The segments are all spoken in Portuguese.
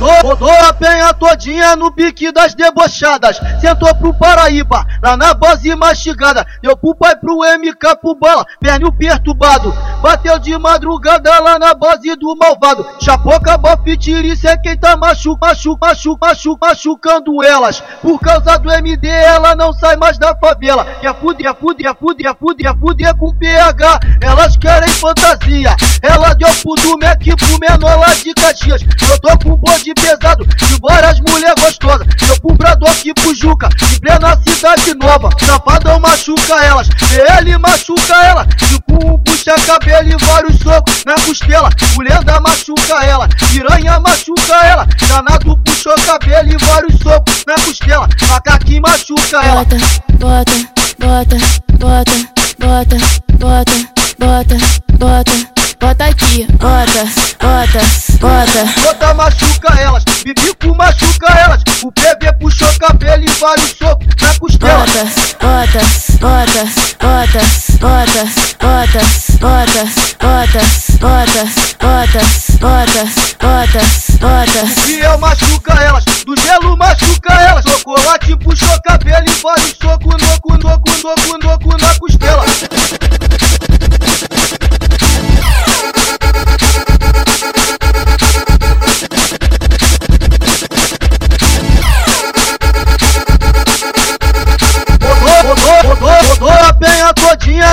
Rodou, rodou a penha todinha no pique das debochadas. Sentou pro Paraíba, lá na base mastigada. Deu pro pai pro MK pro bala, pernil perturbado. Bateu de madrugada lá na base do malvado. Chapou, acabou, fitirice é quem tá machu, machu, machu, machu, machucando elas. Por causa do MD, ela não sai mais da favela. Quer fuder, quer fuder, quer fuder, quer fuder, quer fuder com PH. Elas querem fantasia. Ela deu pro do Mac pro menor lá de Caxias. Eu tô com um bode pesado de várias mulher gostosas. Eu pro Brador aqui pro Juca, em plena cidade nova. Safadão machuca elas, ele machuca ela. Tipo um puxa cabelo e vários socos na costela. Mulher machuca ela, piranha machuca ela. Danado puxou cabelo e vários socos na costela. Macaquinho machuca ela. Bota, bota, bota, bota, bota, bota, bota, bota, bota aqui, bota, machuca elas. O bebê puxou cabelo e vários socos na costela. Bota, bota, bota, bota, bota, bota, bota, bota, bota, bota, bota, bota, bota. Fiel machuca elas, do gelo machuca elas. Chocolate puxou cabelo e vários socos, noco, noco, noco, noco na costela.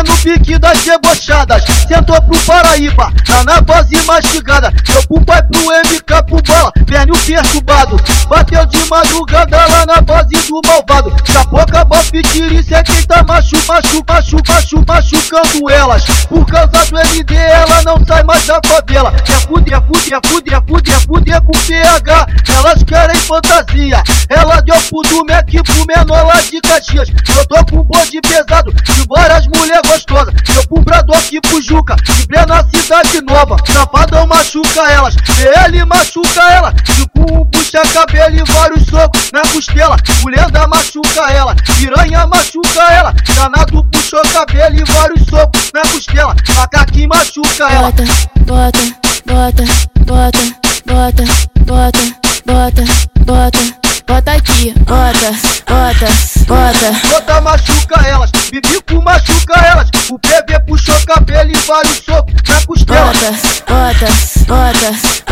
No pique das debochadas. Sentou pro Paraíba, lá na base mastigada. Deu pro pai pro MK pro bala, pernil perturbado. Bateu de madrugada lá na base do malvado. Chapou, acabou, pitirice é quem tá machu, machu, machu, machu, machucando elas. Por causa do MD, ela não sai mais da favela. É fuder, é fuder, é fuder, é fuder, é fuder com PH. Elas querem fantasia. Ela deu pro do Mac pro menor lá de Caxias. Eu tô com um bode pesado várias mulher gostosas. Meu comprador que pujuca, em plena cidade nova. Safadão machuca elas, ele machuca ela. Tipo um puxa cabelo e vários socos na costela. Mulher da machuca ela, piranha machuca ela. Danado puxou cabelo e vários socos na costela. Macaquinho machuca ela. Bota, bota, bota, bota, bota, bota, bota, bota, bota aqui, bota, bota. Bota machuca elas, bibico machuca elas. O bebê puxou cabelo e vale o soco na costela. Bota, bota, bota.